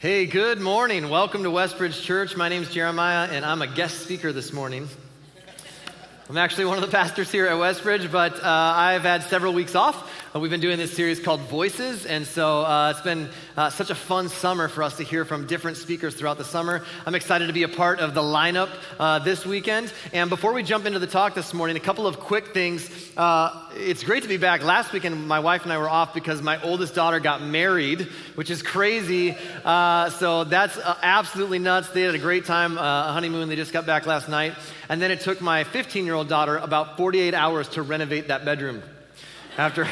Hey, good morning. Welcome to Westbridge Church. My name is Jeremiah, and I'm a guest speaker this morning. I'm actually one of the pastors here at Westbridge, but uh, I've had several weeks off. Uh, we've been doing this series called Voices, and so uh, it's been uh, such a fun summer for us to hear from different speakers throughout the summer. I'm excited to be a part of the lineup uh, this weekend. And before we jump into the talk this morning, a couple of quick things. Uh, it's great to be back. Last weekend, my wife and I were off because my oldest daughter got married, which is crazy. Uh, so that's absolutely nuts. They had a great time, honeymoon. They just got back last night. And then it took my 15 year old daughter about 48 hours to renovate that bedroom after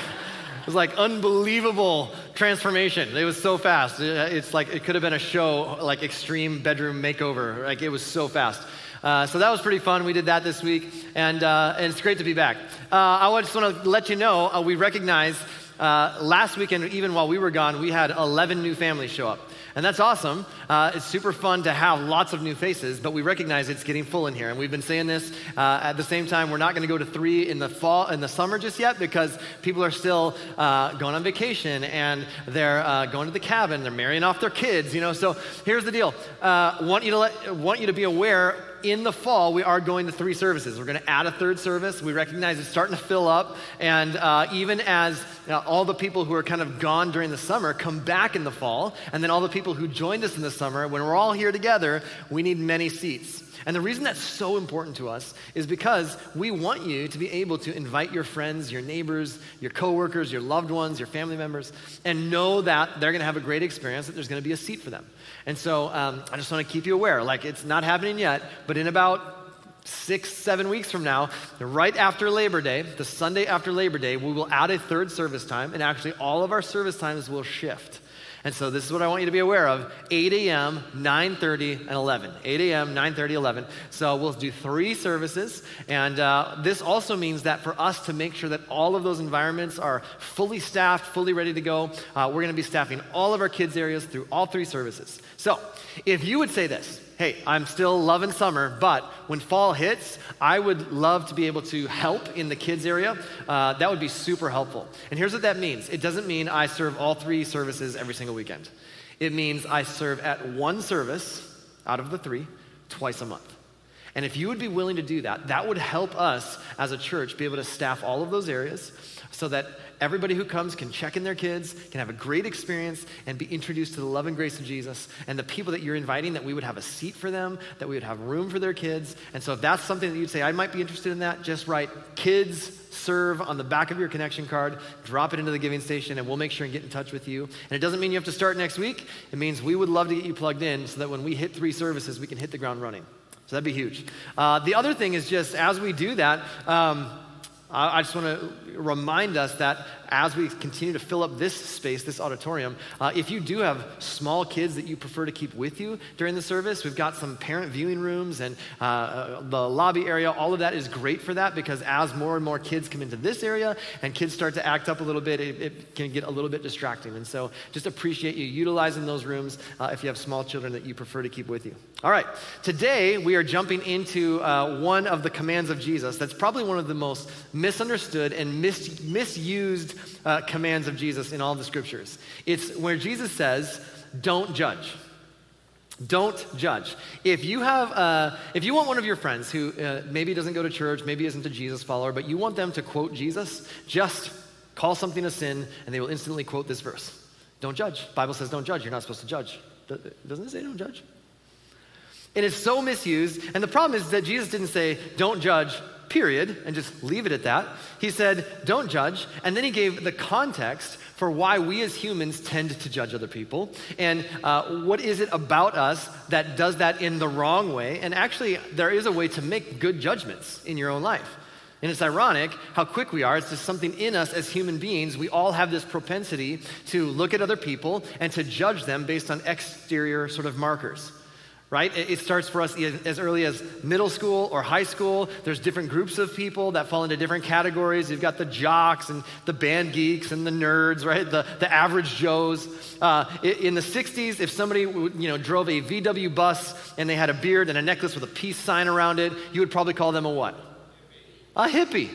was like unbelievable transformation. It was so fast. It's like it could have been a show, like extreme bedroom makeover. Like it was so fast. Uh, so that was pretty fun. We did that this week, and, uh, and it's great to be back. Uh, I just want to let you know uh, we recognize uh, last weekend, even while we were gone, we had 11 new families show up. And that's awesome. Uh, it's super fun to have lots of new faces, but we recognize it's getting full in here. And we've been saying this uh, at the same time. We're not going to go to three in the fall, in the summer just yet, because people are still uh, going on vacation and they're uh, going to the cabin. They're marrying off their kids. You know. So here's the deal. Uh, want you to let, want you to be aware in the fall, we are going to three services. We're going to add a third service. We recognize it's starting to fill up. And uh, even as you know, all the people who are kind of gone during the summer come back in the fall, and then all the people who joined us in the summer, when we're all here together, we need many seats. And the reason that's so important to us is because we want you to be able to invite your friends, your neighbors, your coworkers, your loved ones, your family members, and know that they're going to have a great experience, that there's going to be a seat for them. And so um, I just want to keep you aware. Like, it's not happening yet, but in about six, seven weeks from now, right after Labor Day, the Sunday after Labor Day, we will add a third service time, and actually all of our service times will shift. And so this is what I want you to be aware of 8 a.m., 9.30, and 11. 8 a.m., 9.30, 11. So we'll do three services. And uh, this also means that for us to make sure that all of those environments are fully staffed, fully ready to go, uh, we're going to be staffing all of our kids' areas through all three services. So if you would say this, hey, I'm still loving summer, but when fall hits, I would love to be able to help in the kids area. Uh, that would be super helpful. And here's what that means it doesn't mean I serve all three services every single weekend, it means I serve at one service out of the three twice a month. And if you would be willing to do that, that would help us as a church be able to staff all of those areas so that everybody who comes can check in their kids, can have a great experience, and be introduced to the love and grace of Jesus. And the people that you're inviting, that we would have a seat for them, that we would have room for their kids. And so if that's something that you'd say, I might be interested in that, just write kids serve on the back of your connection card, drop it into the giving station, and we'll make sure and get in touch with you. And it doesn't mean you have to start next week. It means we would love to get you plugged in so that when we hit three services, we can hit the ground running. So that'd be huge. Uh, the other thing is just as we do that, um, I just want to remind us that as we continue to fill up this space, this auditorium, uh, if you do have small kids that you prefer to keep with you during the service, we've got some parent viewing rooms and uh, uh, the lobby area. All of that is great for that because as more and more kids come into this area and kids start to act up a little bit, it, it can get a little bit distracting. And so just appreciate you utilizing those rooms uh, if you have small children that you prefer to keep with you. All right, today we are jumping into uh, one of the commands of Jesus that's probably one of the most misunderstood and mis- misused uh, commands of Jesus in all the scriptures. It's where Jesus says, Don't judge. Don't judge. If you have, uh, if you want one of your friends who uh, maybe doesn't go to church, maybe isn't a Jesus follower, but you want them to quote Jesus, just call something a sin, and they will instantly quote this verse. Don't judge. Bible says don't judge. You're not supposed to judge. Doesn't it say don't judge? And it's so misused. And the problem is that Jesus didn't say don't judge period, and just leave it at that. He said, don't judge. And then he gave the context for why we as humans tend to judge other people. And uh, what is it about us that does that in the wrong way? And actually, there is a way to make good judgments in your own life. And it's ironic how quick we are. It's just something in us as human beings. We all have this propensity to look at other people and to judge them based on exterior sort of markers right? It starts for us as early as middle school or high school. There's different groups of people that fall into different categories. You've got the jocks and the band geeks and the nerds, right? The, the average Joes. Uh, in the 60s, if somebody you know, drove a VW bus and they had a beard and a necklace with a peace sign around it, you would probably call them a what? A hippie.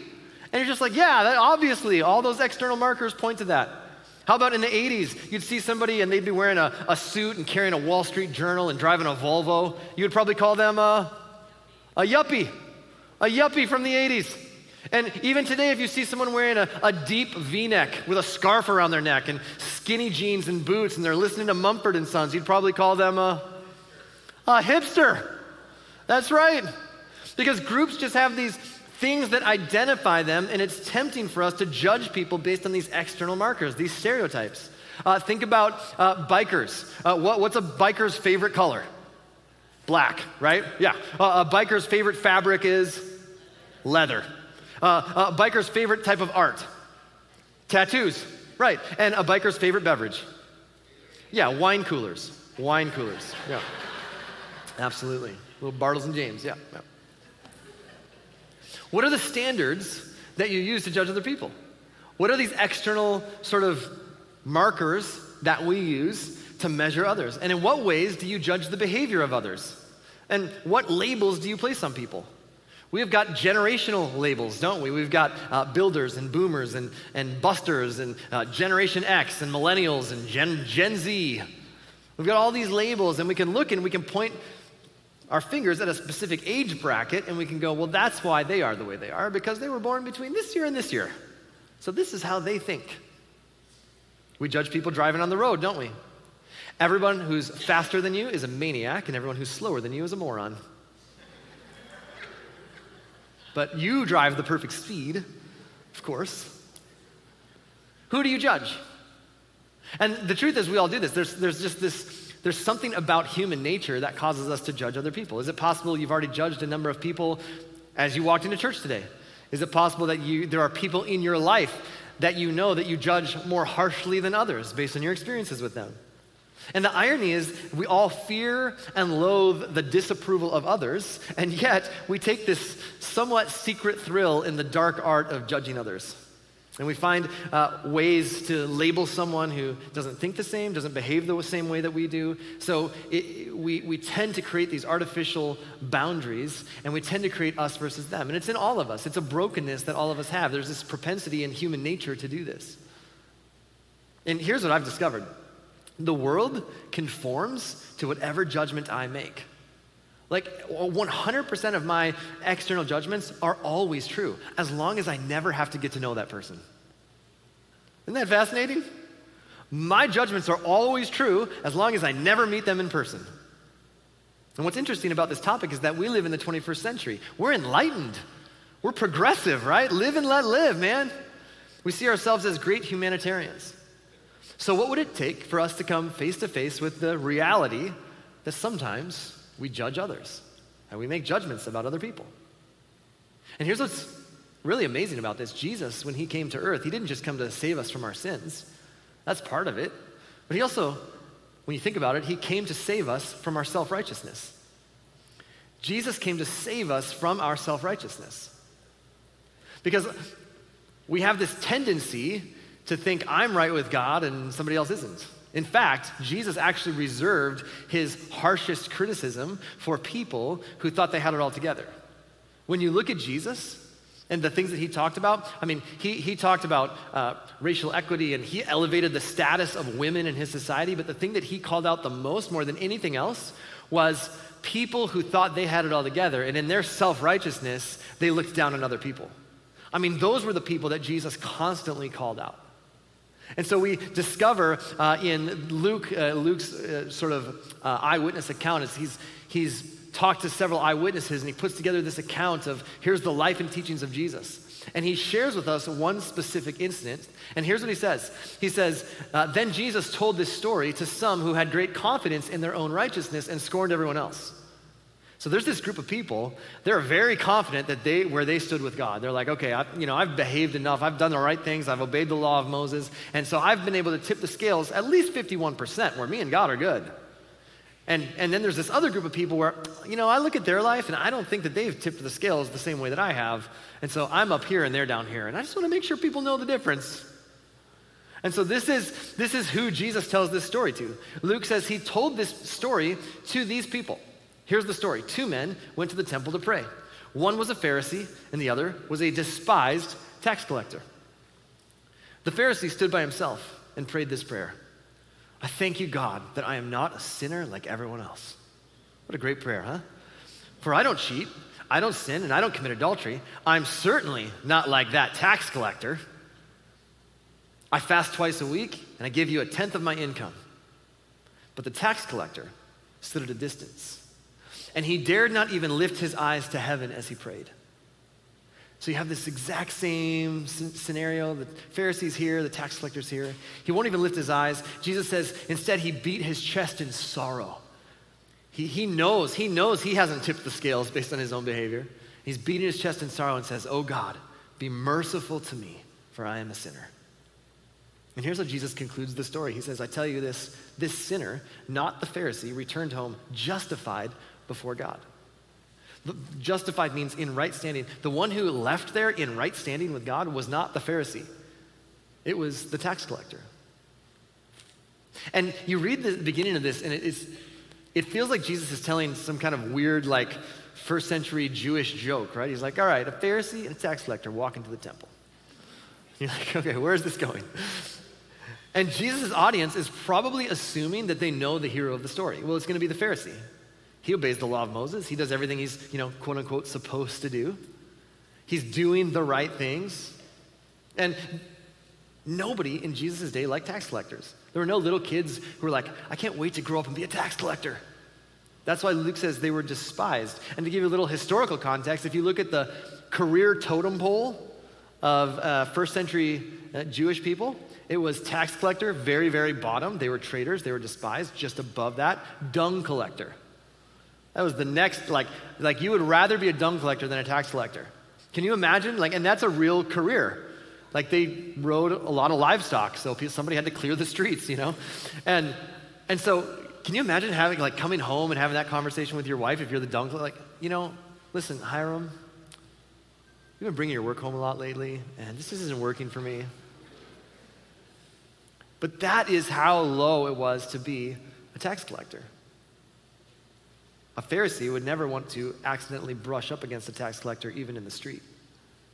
And you're just like, yeah, that obviously, all those external markers point to that. How about in the 80s? You'd see somebody and they'd be wearing a, a suit and carrying a Wall Street journal and driving a Volvo. You would probably call them a, a yuppie, a yuppie from the 80s. And even today, if you see someone wearing a, a deep v neck with a scarf around their neck and skinny jeans and boots, and they're listening to Mumford and Sons, you'd probably call them a, a hipster. That's right. Because groups just have these things that identify them, and it's tempting for us to judge people based on these external markers, these stereotypes. Uh, think about uh, bikers. Uh, what, what's a biker's favorite color? Black, right? Yeah. Uh, a biker's favorite fabric is leather. Uh, a biker's favorite type of art? Tattoos, right. And a biker's favorite beverage? Yeah, wine coolers. Wine coolers, yeah. Absolutely. Little Bartles and Jaymes, yeah. yeah. What are the standards that you use to judge other people? What are these external sort of markers that we use to measure others? And in what ways do you judge the behavior of others? And what labels do you place on people? We've got generational labels, don't we? We've got uh, builders and boomers and, and busters and uh, Generation X and millennials and Gen, Gen Z. We've got all these labels, and we can look and we can point our fingers at a specific age bracket and we can go, well, that's why they are the way they are, because they were born between this year and this year. So this is how they think. We judge people driving on the road, don't we? Everyone who's faster than you is a maniac, and everyone who's slower than you is a moron. But you drive the perfect speed, of course. Who do you judge? And the truth is, we all do this. There's, there's just this there's something about human nature that causes us to judge other people. Is it possible you've already judged a number of people as you walked into church today? Is it possible that you, there are people in your life that you know that you judge more harshly than others based on your experiences with them? And the irony is, we all fear and loathe the disapproval of others, and yet we take this somewhat secret thrill in the dark art of judging others. And we find uh, ways to label someone who doesn't think the same, doesn't behave the same way that we do. So it, we, we tend to create these artificial boundaries, and we tend to create us versus them. And it's in all of us, it's a brokenness that all of us have. There's this propensity in human nature to do this. And here's what I've discovered the world conforms to whatever judgment I make. Like 100% of my external judgments are always true, as long as I never have to get to know that person. Isn't that fascinating? My judgments are always true as long as I never meet them in person. And what's interesting about this topic is that we live in the 21st century. We're enlightened. We're progressive, right? Live and let live, man. We see ourselves as great humanitarians. So, what would it take for us to come face to face with the reality that sometimes we judge others and we make judgments about other people. And here's what's really amazing about this Jesus, when he came to earth, he didn't just come to save us from our sins, that's part of it. But he also, when you think about it, he came to save us from our self righteousness. Jesus came to save us from our self righteousness. Because we have this tendency to think I'm right with God and somebody else isn't. In fact, Jesus actually reserved his harshest criticism for people who thought they had it all together. When you look at Jesus and the things that he talked about, I mean, he, he talked about uh, racial equity and he elevated the status of women in his society, but the thing that he called out the most, more than anything else, was people who thought they had it all together, and in their self righteousness, they looked down on other people. I mean, those were the people that Jesus constantly called out. And so we discover uh, in Luke, uh, Luke's uh, sort of uh, eyewitness account, as he's, he's talked to several eyewitnesses and he puts together this account of here's the life and teachings of Jesus. And he shares with us one specific incident. And here's what he says He says, uh, Then Jesus told this story to some who had great confidence in their own righteousness and scorned everyone else. So there's this group of people, they're very confident that they, where they stood with God. They're like, okay, I, you know, I've behaved enough. I've done the right things. I've obeyed the law of Moses. And so I've been able to tip the scales at least 51%, where me and God are good. And, and then there's this other group of people where, you know, I look at their life and I don't think that they've tipped the scales the same way that I have. And so I'm up here and they're down here. And I just want to make sure people know the difference. And so this is, this is who Jesus tells this story to. Luke says he told this story to these people. Here's the story two men went to the temple to pray. One was a Pharisee, and the other was a despised tax collector. The Pharisee stood by himself, and prayed this prayer I thank you, God, that I am not a sinner like everyone else. What a great prayer, huh? For I don't cheat, I don't sin, and I don't commit adultery. I'm certainly not like that tax collector. I fast twice a week, and I give you a tenth of my income. But the tax collector stood at a distance, and he dared not even lift his eyes to heaven as he prayed. So you have this exact same scenario. The Pharisees here, the tax collectors here. He won't even lift his eyes. Jesus says instead he beat his chest in sorrow. He, he knows, he knows he hasn't tipped the scales based on his own behavior. He's beating his chest in sorrow and says, Oh God, be merciful to me, for I am a sinner. And here's how Jesus concludes the story. He says, I tell you this, this sinner, not the Pharisee, returned home justified before God. Justified means in right standing. The one who left there in right standing with God was not the Pharisee, it was the tax collector. And you read the beginning of this, and it, is, it feels like Jesus is telling some kind of weird, like, first century Jewish joke, right? He's like, all right, a Pharisee and a tax collector walk into the temple. You're like, okay, where is this going? And Jesus' audience is probably assuming that they know the hero of the story. Well, it's going to be the Pharisee. He obeys the law of Moses. He does everything he's, you know, quote unquote, supposed to do. He's doing the right things. And nobody in Jesus' day liked tax collectors. There were no little kids who were like, I can't wait to grow up and be a tax collector. That's why Luke says they were despised. And to give you a little historical context, if you look at the career totem pole of uh, first century uh, Jewish people, it was tax collector, very, very bottom. They were traitors, they were despised. Just above that, dung collector. That was the next, like, like you would rather be a dung collector than a tax collector. Can you imagine? Like, and that's a real career. Like they rode a lot of livestock, so somebody had to clear the streets, you know? And and so can you imagine having like coming home and having that conversation with your wife if you're the dung collector? like, you know, listen, Hiram, you've been bringing your work home a lot lately, and this isn't working for me. But that is how low it was to be a tax collector. A Pharisee would never want to accidentally brush up against a tax collector, even in the street,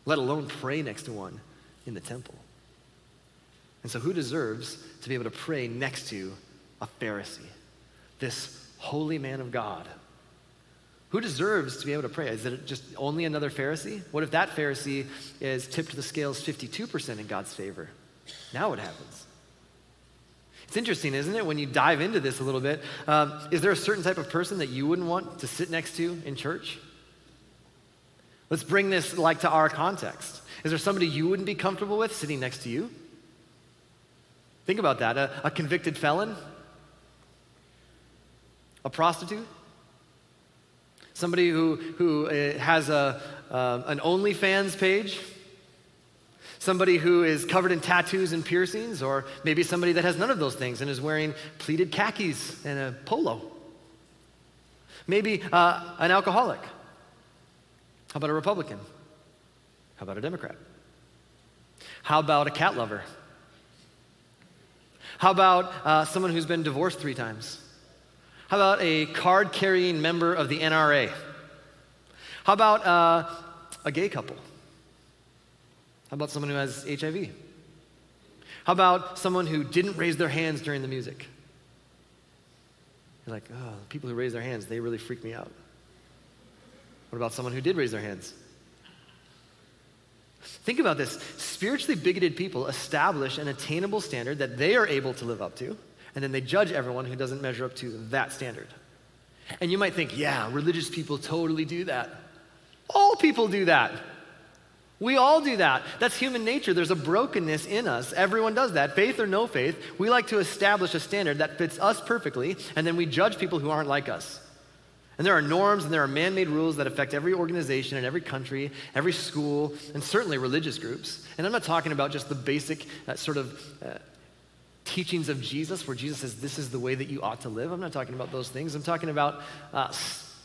let alone pray next to one in the temple. And so, who deserves to be able to pray next to a Pharisee, this holy man of God? Who deserves to be able to pray? Is it just only another Pharisee? What if that Pharisee is tipped the scales 52% in God's favor? Now what happens? It's interesting, isn't it, when you dive into this a little bit? Um, is there a certain type of person that you wouldn't want to sit next to in church? Let's bring this like to our context. Is there somebody you wouldn't be comfortable with sitting next to you? Think about that. A, a convicted felon? A prostitute? Somebody who, who uh, has a, uh, an OnlyFans page? Somebody who is covered in tattoos and piercings, or maybe somebody that has none of those things and is wearing pleated khakis and a polo. Maybe uh, an alcoholic. How about a Republican? How about a Democrat? How about a cat lover? How about uh, someone who's been divorced three times? How about a card carrying member of the NRA? How about uh, a gay couple? How about someone who has HIV? How about someone who didn't raise their hands during the music? You're like, oh, people who raise their hands, they really freak me out. What about someone who did raise their hands? Think about this. Spiritually bigoted people establish an attainable standard that they are able to live up to, and then they judge everyone who doesn't measure up to that standard. And you might think, yeah, religious people totally do that. All people do that. We all do that. That's human nature. There's a brokenness in us. Everyone does that. Faith or no faith, we like to establish a standard that fits us perfectly, and then we judge people who aren't like us. And there are norms and there are man made rules that affect every organization and every country, every school, and certainly religious groups. And I'm not talking about just the basic uh, sort of uh, teachings of Jesus, where Jesus says, This is the way that you ought to live. I'm not talking about those things. I'm talking about uh,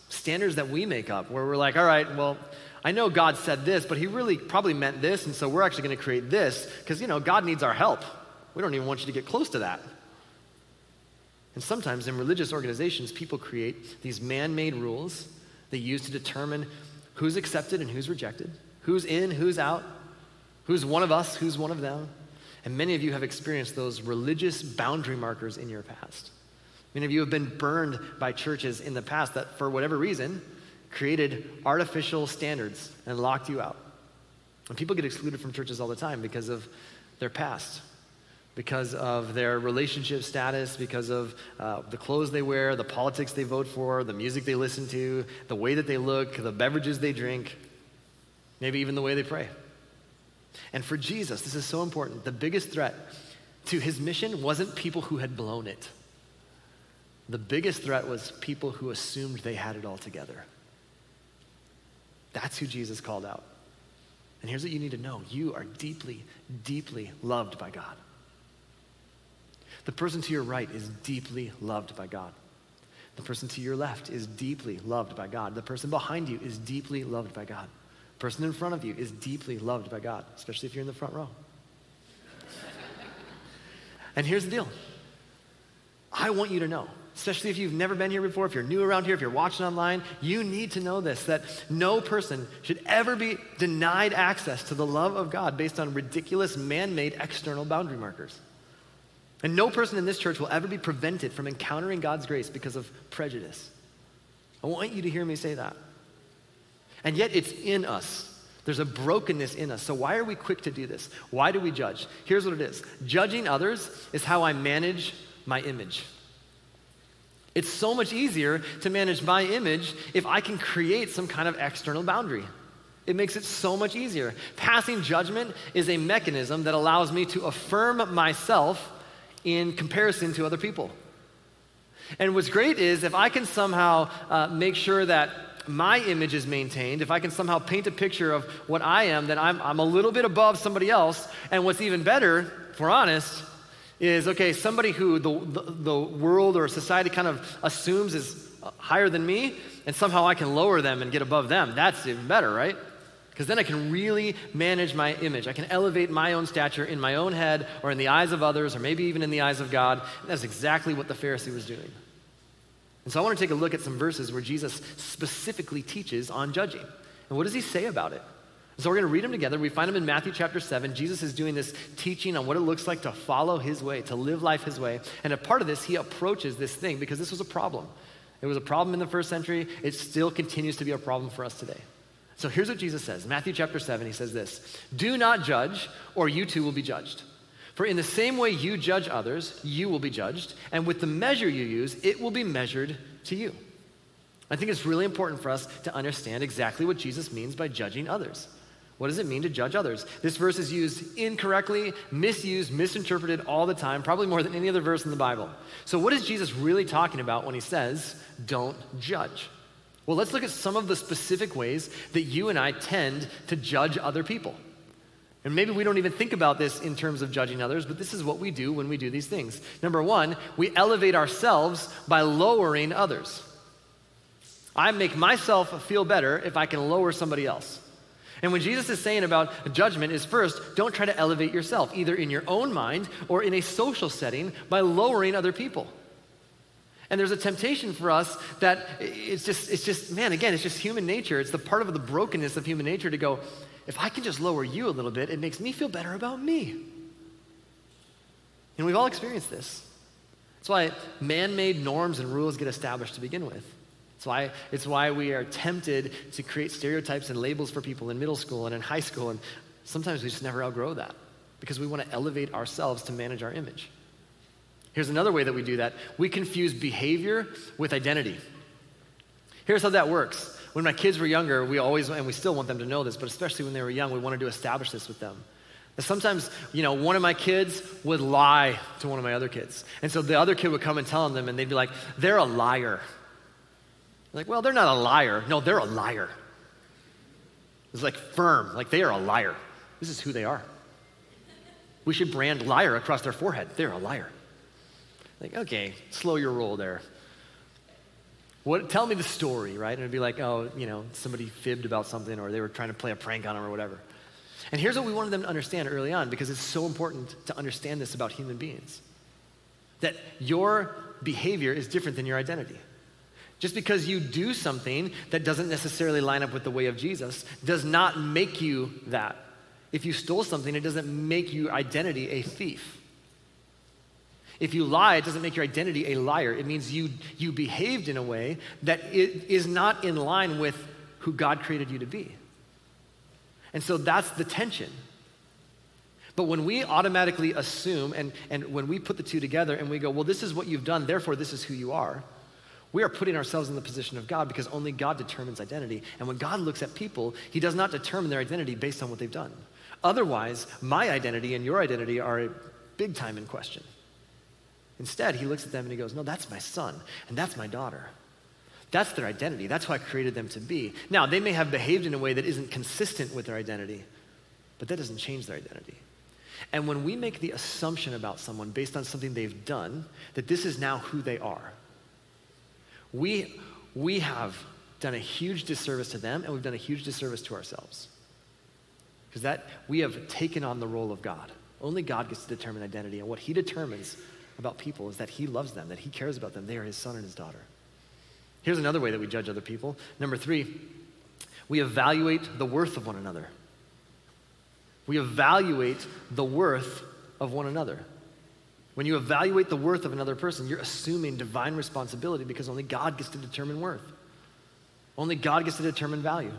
standards that we make up, where we're like, All right, well, I know God said this, but he really probably meant this, and so we're actually going to create this because, you know, God needs our help. We don't even want you to get close to that. And sometimes in religious organizations, people create these man made rules they use to determine who's accepted and who's rejected, who's in, who's out, who's one of us, who's one of them. And many of you have experienced those religious boundary markers in your past. Many of you have been burned by churches in the past that, for whatever reason, created artificial standards and locked you out. And people get excluded from churches all the time because of their past, because of their relationship status, because of uh, the clothes they wear, the politics they vote for, the music they listen to, the way that they look, the beverages they drink, maybe even the way they pray. And for Jesus, this is so important. The biggest threat to his mission wasn't people who had blown it. The biggest threat was people who assumed they had it all together. That's who Jesus called out. And here's what you need to know you are deeply, deeply loved by God. The person to your right is deeply loved by God. The person to your left is deeply loved by God. The person behind you is deeply loved by God. The person in front of you is deeply loved by God, especially if you're in the front row. and here's the deal I want you to know especially if you've never been here before, if you're new around here, if you're watching online, you need to know this that no person should ever be denied access to the love of God based on ridiculous man made external boundary markers. And no person in this church will ever be prevented from encountering God's grace because of prejudice. I want you to hear me say that. And yet it's in us. There's a brokenness in us. So, why are we quick to do this? Why do we judge? Here's what it is judging others is how I manage my image. It's so much easier to manage my image if I can create some kind of external boundary. It makes it so much easier. Passing judgment is a mechanism that allows me to affirm myself in comparison to other people. And what's great is if I can somehow uh, make sure that my image is maintained, if I can somehow paint a picture of what I am, then I'm, I'm a little bit above somebody else. And what's even better, if we're honest, is okay, somebody who the, the, the, world or society kind of assumes is higher than me, and somehow I can lower them and get above them. That's even better, right? Because then I can really manage my image. I can elevate my own stature in my own head or in the eyes of others or maybe even in the eyes of God. That's exactly what the Pharisee was doing. And so I want to take a look at some verses where Jesus specifically teaches on judging. And what does he say about it? So we're going to read them together. We find them in Matthew chapter 7. Jesus is doing this teaching on what it looks like to follow his way, to live life his way. And a part of this, he approaches this thing because this was a problem. It was a problem in the first century. It still continues to be a problem for us today. So here's what Jesus says Matthew chapter 7, he says this Do not judge, or you too will be judged. For in the same way you judge others, you will be judged, and with the measure you use, it will be measured to you. I think it's really important for us to understand exactly what Jesus means by judging others. What does it mean to judge others? This verse is used incorrectly, misused, misinterpreted all the time, probably more than any other verse in the Bible. So, what is Jesus really talking about when he says, don't judge? Well, let's look at some of the specific ways that you and I tend to judge other people. And maybe we don't even think about this in terms of judging others, but this is what we do when we do these things. Number one, we elevate ourselves by lowering others. I make myself feel better if I can lower somebody else. And what Jesus is saying about judgment is first, don't try to elevate yourself, either in your own mind or in a social setting by lowering other people. And there's a temptation for us that it's just, it's just, man, again, it's just human nature. It's the part of the brokenness of human nature to go, if I can just lower you a little bit, it makes me feel better about me. And we've all experienced this. That's why man made norms and rules get established to begin with. It's why, it's why we are tempted to create stereotypes and labels for people in middle school and in high school, and sometimes we just never outgrow that because we want to elevate ourselves to manage our image. Here's another way that we do that we confuse behavior with identity. Here's how that works. When my kids were younger, we always, and we still want them to know this, but especially when they were young, we wanted to establish this with them. sometimes, you know, one of my kids would lie to one of my other kids. And so the other kid would come and tell them, and they'd be like, they're a liar like, well, they're not a liar. No, they're a liar. It's like firm, like they are a liar. This is who they are. We should brand liar across their forehead. They're a liar. Like, okay, slow your roll there. What, tell me the story, right? And it'd be like, oh, you know, somebody fibbed about something or they were trying to play a prank on them or whatever. And here's what we wanted them to understand early on because it's so important to understand this about human beings that your behavior is different than your identity. Just because you do something that doesn't necessarily line up with the way of Jesus does not make you that. If you stole something, it doesn't make your identity a thief. If you lie, it doesn't make your identity a liar. It means you, you behaved in a way that it is not in line with who God created you to be. And so that's the tension. But when we automatically assume and, and when we put the two together and we go, well, this is what you've done, therefore this is who you are, we are putting ourselves in the position of God because only God determines identity. And when God looks at people, he does not determine their identity based on what they've done. Otherwise, my identity and your identity are big time in question. Instead, he looks at them and he goes, No, that's my son and that's my daughter. That's their identity. That's who I created them to be. Now, they may have behaved in a way that isn't consistent with their identity, but that doesn't change their identity. And when we make the assumption about someone based on something they've done, that this is now who they are, we, we have done a huge disservice to them and we've done a huge disservice to ourselves. Because that we have taken on the role of God. Only God gets to determine identity, and what He determines about people is that He loves them, that He cares about them. They are His son and His daughter. Here's another way that we judge other people. Number three, we evaluate the worth of one another. We evaluate the worth of one another. When you evaluate the worth of another person, you're assuming divine responsibility because only God gets to determine worth. Only God gets to determine value.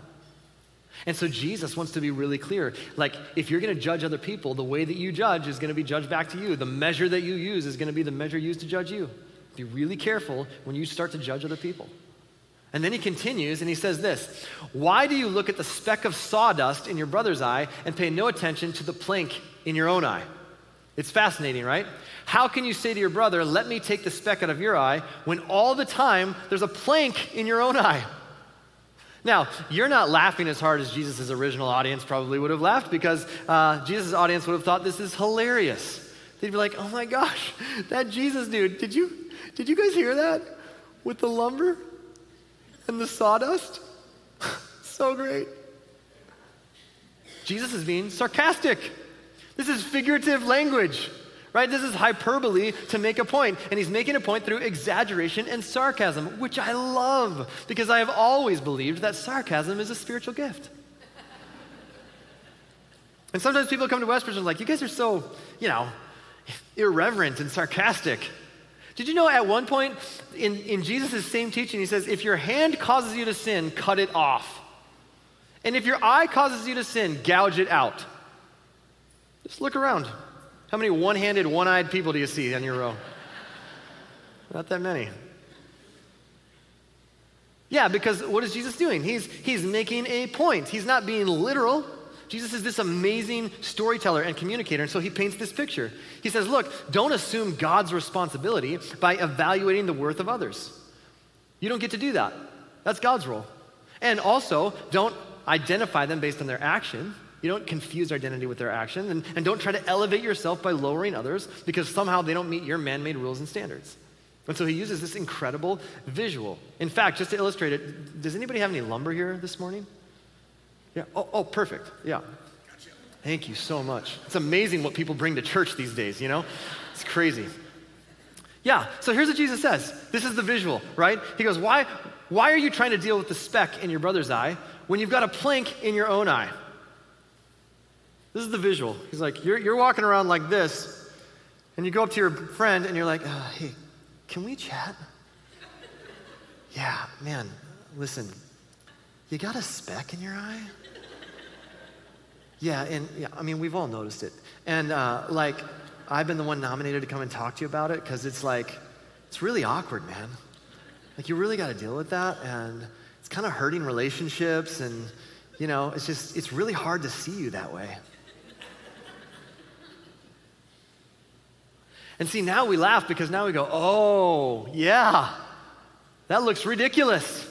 And so Jesus wants to be really clear. Like, if you're going to judge other people, the way that you judge is going to be judged back to you. The measure that you use is going to be the measure used to judge you. Be really careful when you start to judge other people. And then he continues and he says this Why do you look at the speck of sawdust in your brother's eye and pay no attention to the plank in your own eye? It's fascinating, right? How can you say to your brother, Let me take the speck out of your eye, when all the time there's a plank in your own eye? Now, you're not laughing as hard as Jesus' original audience probably would have laughed because uh, Jesus' audience would have thought this is hilarious. They'd be like, oh my gosh, that Jesus dude, did you, did you guys hear that? With the lumber? and the sawdust? so great. Jesus is being sarcastic. This is figurative language, right? This is hyperbole to make a point. And he's making a point through exaggeration and sarcasm, which I love because I have always believed that sarcasm is a spiritual gift. and sometimes people come to Westbridge and like, you guys are so, you know, irreverent and sarcastic. Did you know at one point in, in Jesus' same teaching, he says, if your hand causes you to sin, cut it off. And if your eye causes you to sin, gouge it out. Just look around. How many one handed, one eyed people do you see on your row? Not that many. Yeah, because what is Jesus doing? He's, he's making a point. He's not being literal. Jesus is this amazing storyteller and communicator, and so he paints this picture. He says, Look, don't assume God's responsibility by evaluating the worth of others. You don't get to do that. That's God's role. And also, don't identify them based on their action. You don't confuse identity with their action, and, and don't try to elevate yourself by lowering others because somehow they don't meet your man made rules and standards. And so he uses this incredible visual. In fact, just to illustrate it, does anybody have any lumber here this morning? Yeah. Oh, oh perfect. Yeah. Gotcha. Thank you so much. It's amazing what people bring to church these days, you know? It's crazy. Yeah, so here's what Jesus says. This is the visual, right? He goes, Why, why are you trying to deal with the speck in your brother's eye when you've got a plank in your own eye? This is the visual. He's like, You're, you're walking around like this, and you go up to your friend and you're like, oh, Hey, can we chat? yeah, man, listen, you got a speck in your eye? Yeah, and yeah, I mean, we've all noticed it. And uh, like, I've been the one nominated to come and talk to you about it because it's like, it's really awkward, man. Like, you really got to deal with that. And it's kind of hurting relationships. And, you know, it's just, it's really hard to see you that way. And see, now we laugh because now we go, oh, yeah, that looks ridiculous,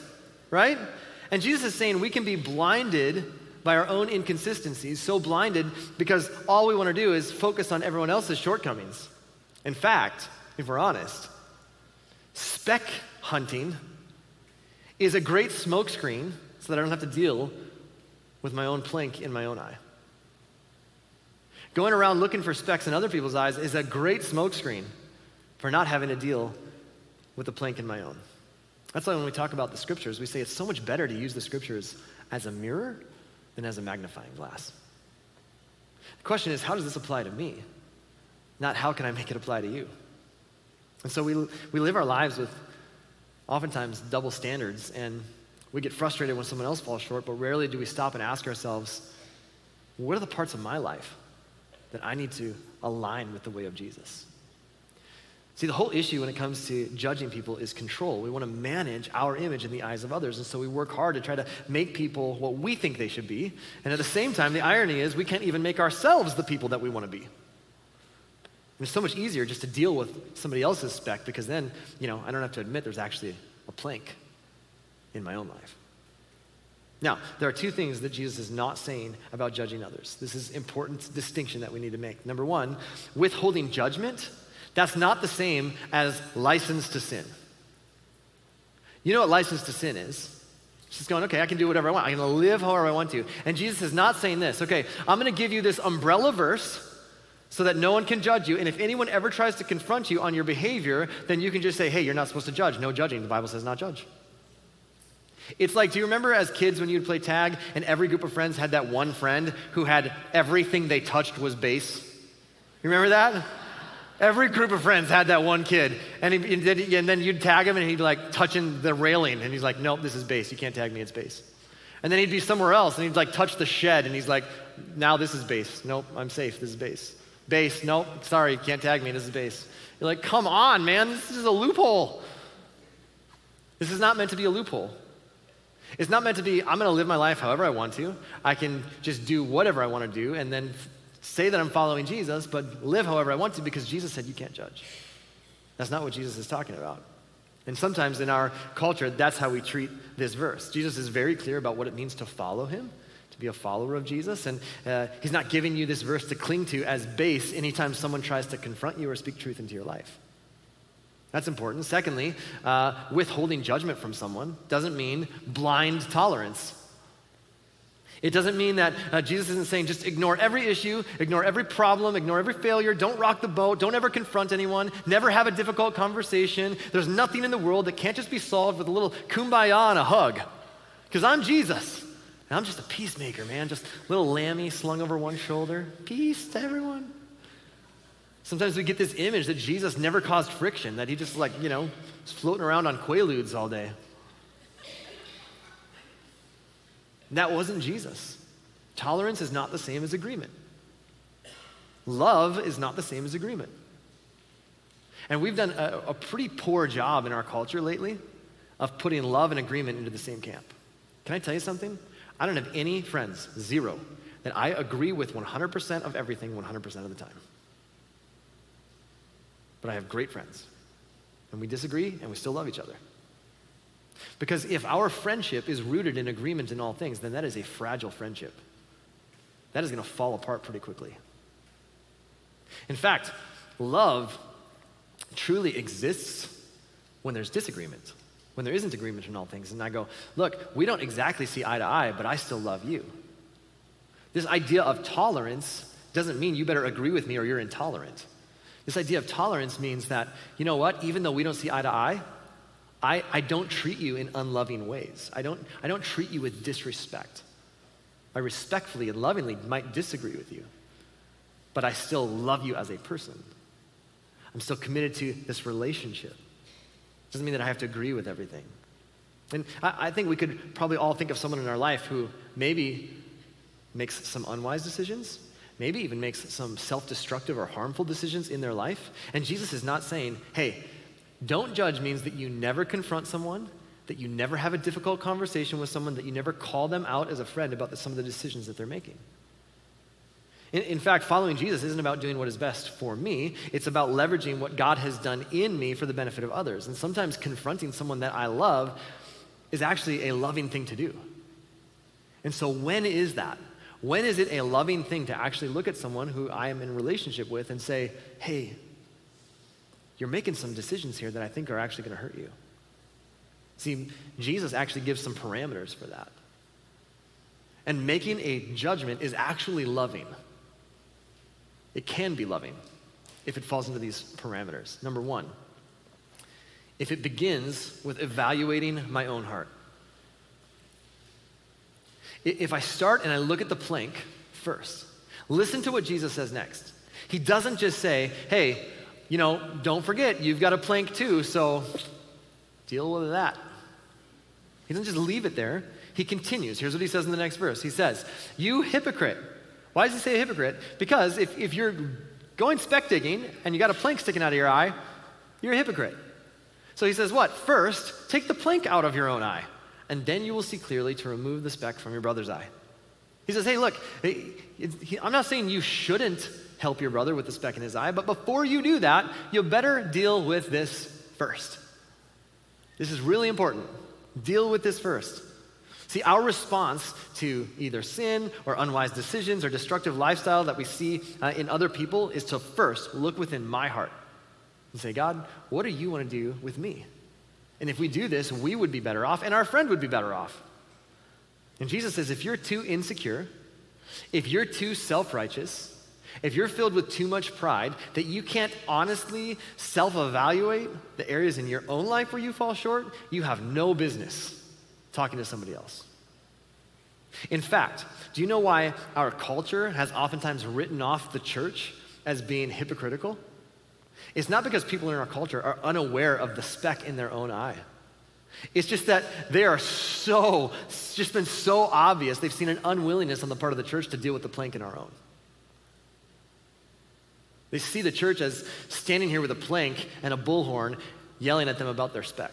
right? And Jesus is saying we can be blinded by our own inconsistencies, so blinded because all we want to do is focus on everyone else's shortcomings. In fact, if we're honest, speck hunting is a great smokescreen so that I don't have to deal with my own plank in my own eye. Going around looking for specks in other people's eyes is a great smokescreen for not having to deal with the plank in my own. That's why when we talk about the scriptures, we say it's so much better to use the scriptures as a mirror than as a magnifying glass. The question is, how does this apply to me? Not how can I make it apply to you? And so we, we live our lives with oftentimes double standards, and we get frustrated when someone else falls short, but rarely do we stop and ask ourselves, what are the parts of my life that I need to align with the way of Jesus? See, the whole issue when it comes to judging people is control. We want to manage our image in the eyes of others. And so we work hard to try to make people what we think they should be. And at the same time, the irony is we can't even make ourselves the people that we want to be. And it's so much easier just to deal with somebody else's speck because then, you know, I don't have to admit there's actually a plank in my own life. Now, there are two things that Jesus is not saying about judging others. This is important distinction that we need to make. Number one, withholding judgment that's not the same as license to sin. You know what license to sin is? She's going, okay, I can do whatever I want. I can live however I want to. And Jesus is not saying this, okay, I'm going to give you this umbrella verse so that no one can judge you. And if anyone ever tries to confront you on your behavior, then you can just say, hey, you're not supposed to judge. No judging. The Bible says not judge. It's like, do you remember as kids when you'd play tag and every group of friends had that one friend who had everything they touched was base? You remember that? Every group of friends had that one kid. And, he, and then you'd tag him and he'd be like touching the railing. And he's like, nope, this is base. You can't tag me, it's base. And then he'd be somewhere else and he'd like touch the shed and he's like, now this is base. Nope, I'm safe. This is base. Base. Nope, sorry, you can't tag me. This is base. You're like, come on, man. This is a loophole. This is not meant to be a loophole. It's not meant to be, I'm going to live my life however I want to. I can just do whatever I want to do and then say that I'm following Jesus, but live however I want to because Jesus said you can't judge. That's not what Jesus is talking about. And sometimes in our culture, that's how we treat this verse. Jesus is very clear about what it means to follow him, to be a follower of Jesus. And uh, he's not giving you this verse to cling to as base anytime someone tries to confront you or speak truth into your life. That's important. Secondly, uh, withholding judgment from someone doesn't mean blind tolerance. It doesn't mean that uh, Jesus isn't saying just ignore every issue, ignore every problem, ignore every failure, don't rock the boat, don't ever confront anyone, never have a difficult conversation. There's nothing in the world that can't just be solved with a little kumbaya and a hug. Because I'm Jesus. And I'm just a peacemaker, man. Just little lammy slung over one shoulder. Peace to everyone. Sometimes we get this image that Jesus never caused friction, that he just like, you know, was floating around on quaaludes all day. That wasn't Jesus. Tolerance is not the same as agreement. Love is not the same as agreement. And we've done a, a, pretty poor job in our culture lately of putting love and agreement into the same camp. Can I tell you something? I don't have any friends, zero, that I agree with 100% of everything 100% of the time. But I have great friends. And we disagree and we still love each other. Because if our friendship is rooted in agreement in all things, then that is a fragile friendship. That is going to fall apart pretty quickly. In fact, love truly exists when there's disagreement, when there isn't agreement in all things. And I go, look, we don't exactly see eye to eye, but I still love you. This idea of tolerance doesn't mean you better agree with me or you're intolerant. This idea of tolerance means that, you know what, even though we don't see eye to eye, I, I don't treat you in unloving ways. I don't, I don't treat you with disrespect. I respectfully and lovingly might disagree with you, but I still love you as a person. I'm still committed to this relationship. Doesn't mean that I have to agree with everything. And I, I think we could probably all think of someone in our life who maybe makes some unwise decisions, maybe even makes some self destructive or harmful decisions in their life. And Jesus is not saying, hey, don't judge means that you never confront someone, that you never have a difficult conversation with someone, that you never call them out as a friend about the, some of the decisions that they're making. In, in, fact, following Jesus isn't about doing what is best for me, it's about leveraging what God has done in me for the benefit of others. And sometimes confronting someone that I love is actually a loving thing to do. And so, when is that? When is it a loving thing to actually look at someone who I am in relationship with and say, hey, you're making some decisions here that I think are actually going to hurt you. See, Jesus actually gives some parameters for that. And making a judgment is actually loving. It can be loving if it falls into these parameters. Number one, if it begins with evaluating my own heart. If I start and I look at the plank first, Listen to what Jesus says next. He doesn't just say, hey, you know, don't forget, you've got a plank too, so deal with that. He doesn't just leave it there. He continues. Here's what he says in the next verse. He says, You hypocrite. Why does he say hypocrite? Because if, if you're going speck digging and you got a plank sticking out of your eye, you're a hypocrite. So he says, What? First, take the plank out of your own eye, and then you will see clearly to remove the speck from your brother's eye. He says, Hey, look, I'm not saying you shouldn't help your brother with the speck in his eye, but before you do that, you better deal with this first. This is really important. Deal with this first. See, our response to either sin or unwise decisions or destructive lifestyle that we see uh, in other people is to first look within my heart and say, God, what do you want to do with me? And if we do this, we would be better off and our friend would be better off. And Jesus says, if you're too insecure, if you're too self righteous, if you're filled with too much pride that you can't honestly self evaluate the areas in your own life where you fall short, you have no business talking to somebody else. In fact, do you know why our culture has oftentimes written off the church as being hypocritical? It's not because people in our culture are unaware of the speck in their own eye. It's just that they are so, it's just been so obvious, they've seen an unwillingness on the part of the church to deal with the plank in our own. They see the church as standing here with a plank and a bullhorn yelling at them about their speck.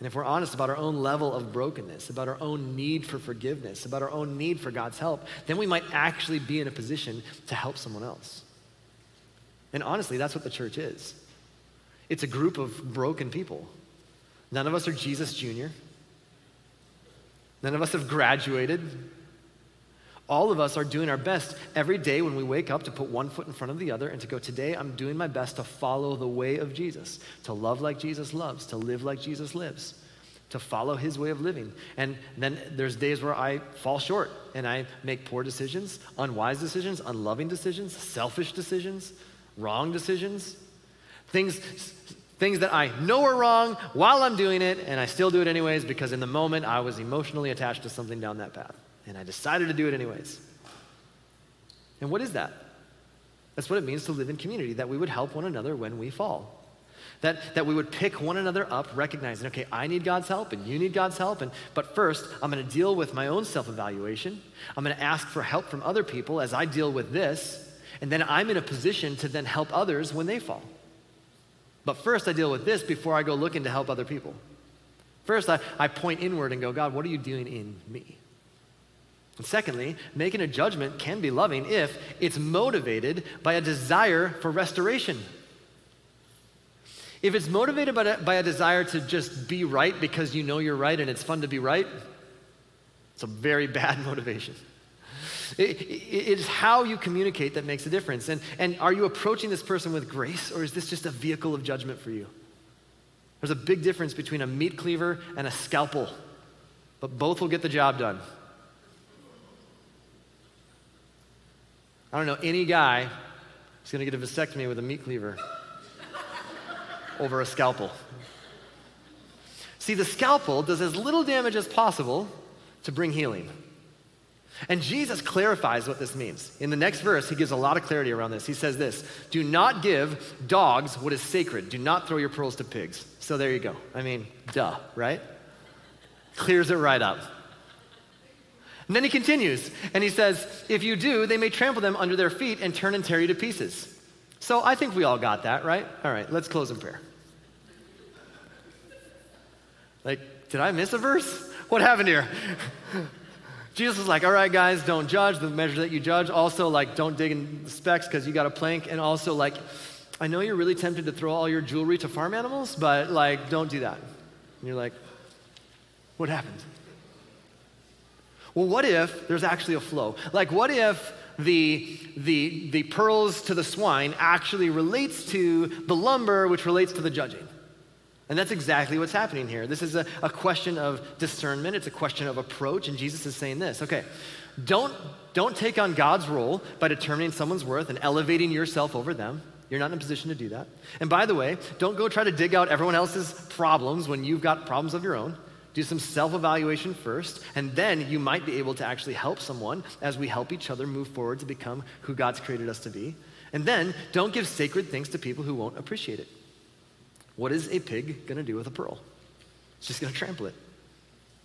And if we're honest about our own level of brokenness, about our own need for forgiveness, about our own need for God's help, then we might actually be in a position to help someone else. And honestly, that's what the church is it's a group of broken people. None of us are Jesus Jr., none of us have graduated. All of us are doing our best every day when we wake up to put one foot in front of the other and to go, Today I'm doing my best to follow the way of Jesus, to love like Jesus loves, to live like Jesus lives, to follow his way of living. And then there's days where I fall short and I make poor decisions, unwise decisions, unloving decisions, selfish decisions, wrong decisions, things. Things that I know are wrong while I'm doing it, and I still do it anyways because in the moment I was emotionally attached to something down that path. And I decided to do it anyways. And what is that? That's what it means to live in community, that we would help one another when we fall. That, that we would pick one another up, recognizing, okay, I need God's help and you need God's help. And, but first, I'm going to deal with my own self evaluation. I'm going to ask for help from other people as I deal with this. And then I'm in a position to then help others when they fall. But first, I deal with this before I go looking to help other people. First, I, I point inward and go, God, what are you doing in me? And secondly, making a judgment can be loving if it's motivated by a desire for restoration. If it's motivated by a, by a desire to just be right because you know you're right and it's fun to be right, it's a very bad motivation. It, it, it's how you communicate that makes a difference. And, and are you approaching this person with grace, or is this just a vehicle of judgment for you? There's a big difference between a meat cleaver and a scalpel, but both will get the job done. I don't know any guy who's going to get a vasectomy with a meat cleaver over a scalpel. See, the scalpel does as little damage as possible to bring healing. And Jesus clarifies what this means. In the next verse, he gives a lot of clarity around this. He says this Do not give dogs what is sacred. Do not throw your pearls to pigs. So there you go. I mean, duh, right? Clears it right up. And then he continues and he says, If you do, they may trample them under their feet and turn and tear you to pieces. So I think we all got that, right? All right, let's close in prayer. Like, did I miss a verse? What happened here? Jesus was like, all right, guys, don't judge the measure that you judge. Also, like, don't dig in the specks because you got a plank. And also, like, I know you're really tempted to throw all your jewelry to farm animals, but, like, don't do that. And you're like, what happened? Well, what if there's actually a flow? Like, what if the, the, the pearls to the swine actually relates to the lumber, which relates to the judging? And that's exactly what's happening here. This is a, a question of discernment, it's a question of approach, and Jesus is saying this okay, don't, don't take on God's role by determining someone's worth and elevating yourself over them. You're not in a position to do that. And by the way, don't go try to dig out everyone else's problems when you've got problems of your own. Do some self evaluation first, and then you might be able to actually help someone as we help each other move forward to become who God's created us to be. And then don't give sacred things to people who won't appreciate it. What is a pig going to do with a pearl? It's just going to trample it.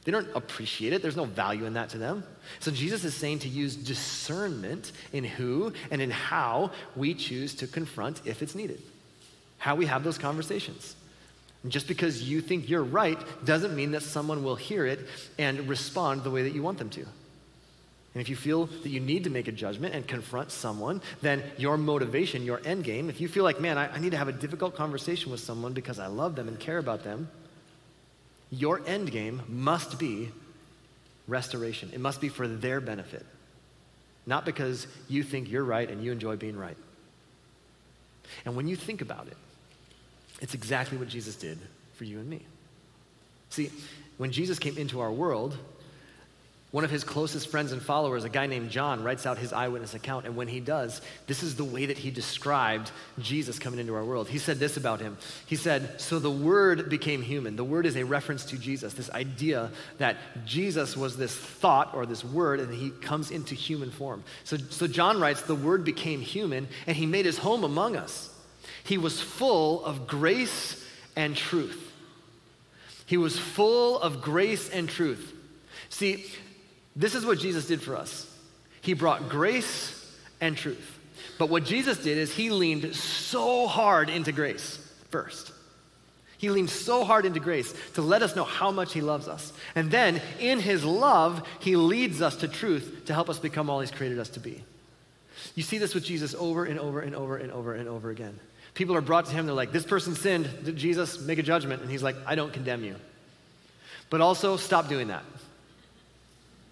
They don't appreciate it. There's no value in that to them. So Jesus is saying to use discernment in who and in how we choose to confront if it's needed. How we have those conversations. And just because you think you're right doesn't mean that someone will hear it and respond the way that you want them to. And if you feel that you need to make a judgment and confront someone, then your motivation, your end game, if you feel like, man, I, I need to have a difficult conversation with someone because I love them and care about them, your end game must be restoration. It must be for their benefit, not because you think you're right and you enjoy being right. And when you think about it, it's exactly what Jesus did for you and me. See, when Jesus came into our world, one of his closest friends and followers, a guy named John, writes out his eyewitness account. And when he does, this is the way that he described Jesus coming into our world. He said this about him. He said, So the Word became human. The Word is a reference to Jesus, this idea that Jesus was this thought or this word, and he comes into human form. So, so John writes, The Word became human, and he made his home among us. He was full of grace and truth. He was full of grace and truth. See, this is what Jesus did for us. He brought grace and truth. But what Jesus did is he leaned so hard into grace first. He leaned so hard into grace to let us know how much he loves us. And then in his love, he leads us to truth to help us become all he's created us to be. You see this with Jesus over and over and over and over and over again. People are brought to him, they're like, This person sinned. Did Jesus make a judgment? And he's like, I don't condemn you. But also, stop doing that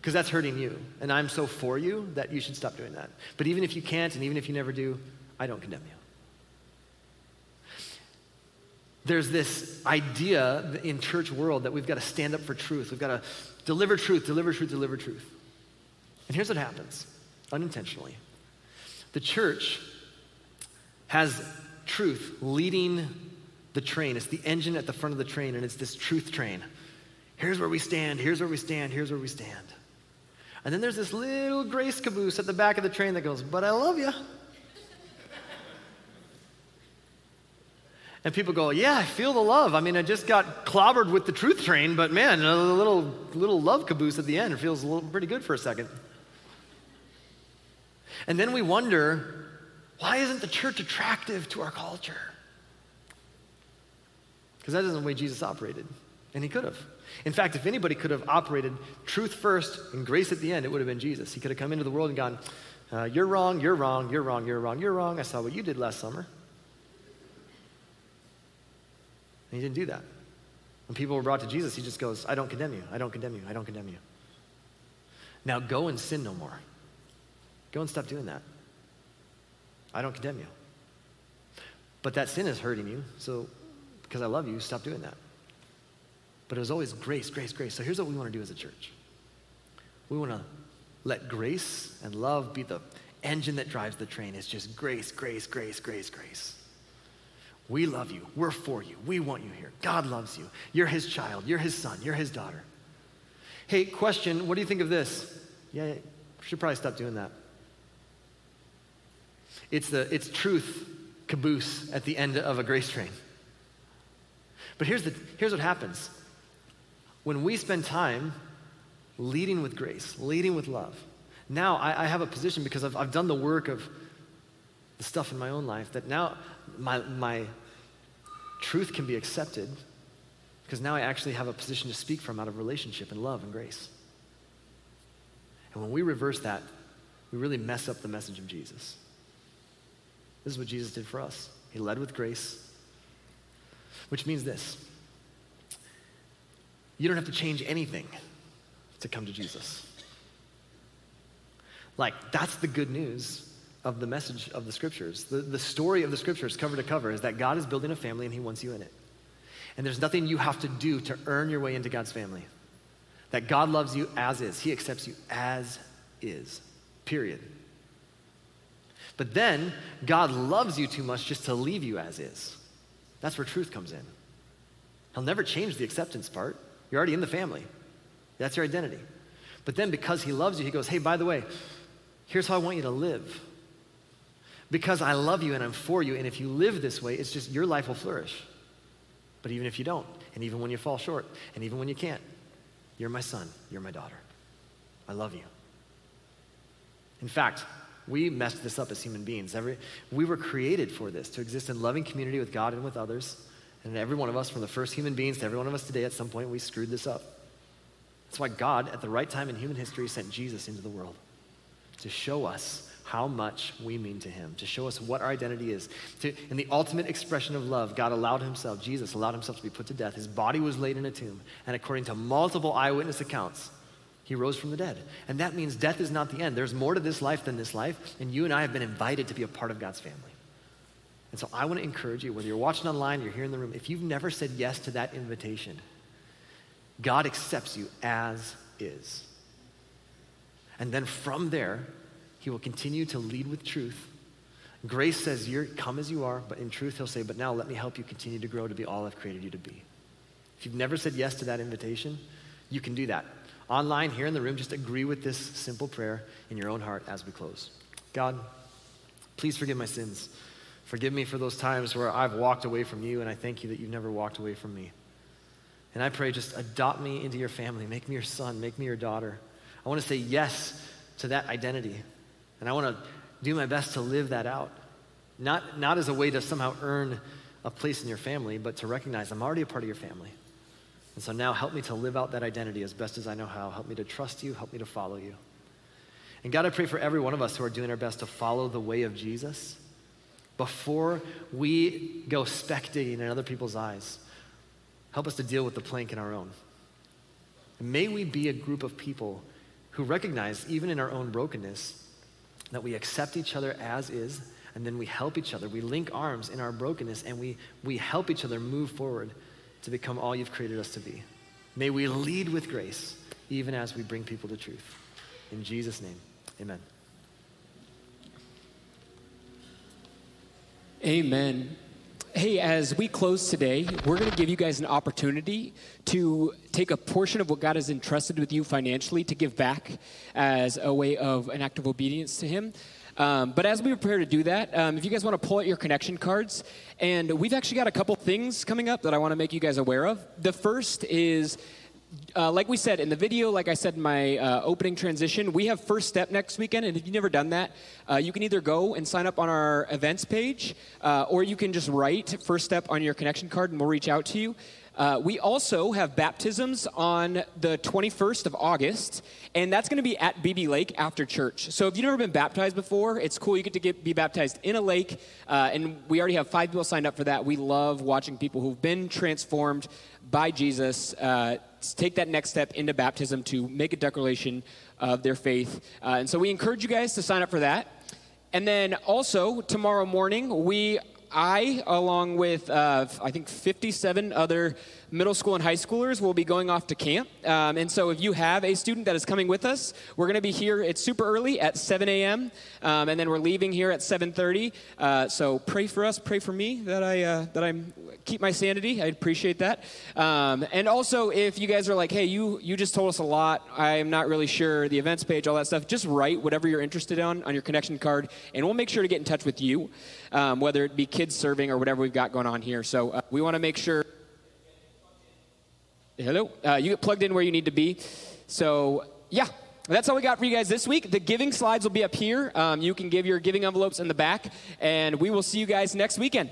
because that's hurting you. And I'm so for you that you should stop doing that. But even if you can't, and even if you never do, I don't condemn you. There's this idea in church world that we've got to stand up for truth. We've got to deliver truth, deliver truth, deliver truth. And here's what happens unintentionally. The church has truth leading the train. It's the engine at the front of the train, and it's this truth train. Here's where we stand, here's where we stand, here's where we stand. And then there's this little grace caboose at the back of the train that goes, But I love you. And people go, Yeah, I feel the love. I mean, I just got clobbered with the truth train, but man, a little, little love caboose at the end feels little, pretty good for a second. And then we wonder, why isn't the church attractive to our culture? Because that isn't the way Jesus operated, and he could have. In fact, if anybody could have operated truth first and grace at the end, it would have been Jesus. He could have come into the world and gone, uh, You're wrong, you're wrong, you're wrong, you're wrong, you're wrong. I saw what you did last summer. And he didn't do that. When people were brought to Jesus, he just goes, I don't condemn you, I don't condemn you, I don't condemn you. Now go and sin no more. Go and stop doing that. I don't condemn you. But that sin is hurting you, so because I love you, stop doing that. But it was always grace, grace, grace. So here's what we want to do as a church we want to let grace and love be the engine that drives the train. It's just grace, grace, grace, grace, grace. We love you. We're for you. We want you here. God loves you. You're his child. You're his son. You're his daughter. Hey, question what do you think of this? Yeah, should probably stop doing that. It's the it's truth caboose at the end of a grace train. But here's, the, here's what happens when we spend time leading with grace, leading with love, now I, I have a position because I've, I've done the work of the stuff in my own life that now my, my truth can be accepted because now I actually have a position to speak from out of relationship and love and grace. And when we reverse that, we really mess up the message of Jesus. This is what Jesus did for us. He led with grace, which means this you don't have to change anything to come to Jesus. Like, that's the good news of the message of the scriptures. The, the story of the scriptures, cover to cover, is that God is building a family and He wants you in it. And there's nothing you have to do to earn your way into God's family. That God loves you as is, He accepts you as is, period. But then, God loves you too much just to leave you as is. That's where truth comes in. He'll never change the acceptance part. You're already in the family. That's your identity. But then because he loves you, he goes, hey, by the way, here's how I want you to live. Because I love you and I'm for you, and if you live this way, it's just your life will flourish. But even if you don't, and even when you fall short, and even when you can't, you're my son, you're my daughter. I love you. In fact, we messed this up as human beings. Every, we were created for this, to exist in loving community with God and with others. And every one of us, from the first human beings to every one of us today, at some point, we screwed this up. That's why God, at the right time in human history, sent Jesus into the world to show us how much we mean to him, to show us what our identity is. To, in the ultimate expression of love, God allowed himself, Jesus allowed himself to be put to death. His body was laid in a tomb, and according to multiple eyewitness accounts, he rose from the dead. And that means death is not the end. There's more to this life than this life, and you and I have been invited to be a part of God's family. And so I want to encourage you, whether you're watching online, you're here in the room, if you've never said yes to that invitation, God accepts you as is. And then from there, he will continue to lead with truth. Grace says, You're come as you are, but in truth, he'll say, But now let me help you continue to grow to be all I've created you to be. If you've never said yes to that invitation, you can do that. Online, here in the room, just agree with this simple prayer in your own heart as we close. God, please forgive my sins. Forgive me for those times where I've walked away from you, and I thank you that you've never walked away from me. And I pray, just adopt me into your family. Make me your son. Make me your daughter. I want to say yes to that identity. And I want to do my best to live that out. Not, not as a way to somehow earn a place in your family, but to recognize I'm already a part of your family. And so now help me to live out that identity as best as I know how. Help me to trust you. Help me to follow you. And God, I pray for every one of us who are doing our best to follow the way of Jesus before we go spectating in other people's eyes. Help us to deal with the plank in our own. And may we be a group of people who recognize, even in our own brokenness, that we accept each other as is, and then we help each other. We link arms in our brokenness, and we, we help each other move forward to become all you've created us to be. May we lead with grace, even as we bring people to truth. In Jesus' name, amen. Amen. Hey, as we close today, we're going to give you guys an opportunity to take a portion of what God has entrusted with you financially to give back as a way of an act of obedience to Him. Um, but as we prepare to do that, um, if you guys want to pull out your connection cards, and we've actually got a couple things coming up that I want to make you guys aware of. The first is uh, like we said in the video, like I said in my uh, opening transition, we have First Step next weekend. And if you've never done that, uh, you can either go and sign up on our events page, uh, or you can just write First Step on your connection card and we'll reach out to you. Uh, we also have baptisms on the 21st of August, and that's going to be at BB Lake after church. So if you've never been baptized before, it's cool. You get to get, be baptized in a lake, uh, and we already have five people signed up for that. We love watching people who've been transformed by Jesus uh, take that next step into baptism to make a declaration of their faith. Uh, and so we encourage you guys to sign up for that. And then also, tomorrow morning, we I, along with uh, I think 57 other middle school and high schoolers, will be going off to camp. Um, and so, if you have a student that is coming with us, we're going to be here. It's super early at 7 a.m. Um, and then we're leaving here at 7:30. Uh, so pray for us, pray for me that I uh, that I keep my sanity. I'd appreciate that. Um, and also, if you guys are like, hey, you you just told us a lot. I'm not really sure the events page, all that stuff. Just write whatever you're interested on on your connection card, and we'll make sure to get in touch with you, um, whether it be kids serving or whatever we've got going on here. So uh, we want to make sure. Hello, uh, you get plugged in where you need to be. So yeah, that's all we got for you guys this week. The giving slides will be up here. Um, you can give your giving envelopes in the back, and we will see you guys next weekend.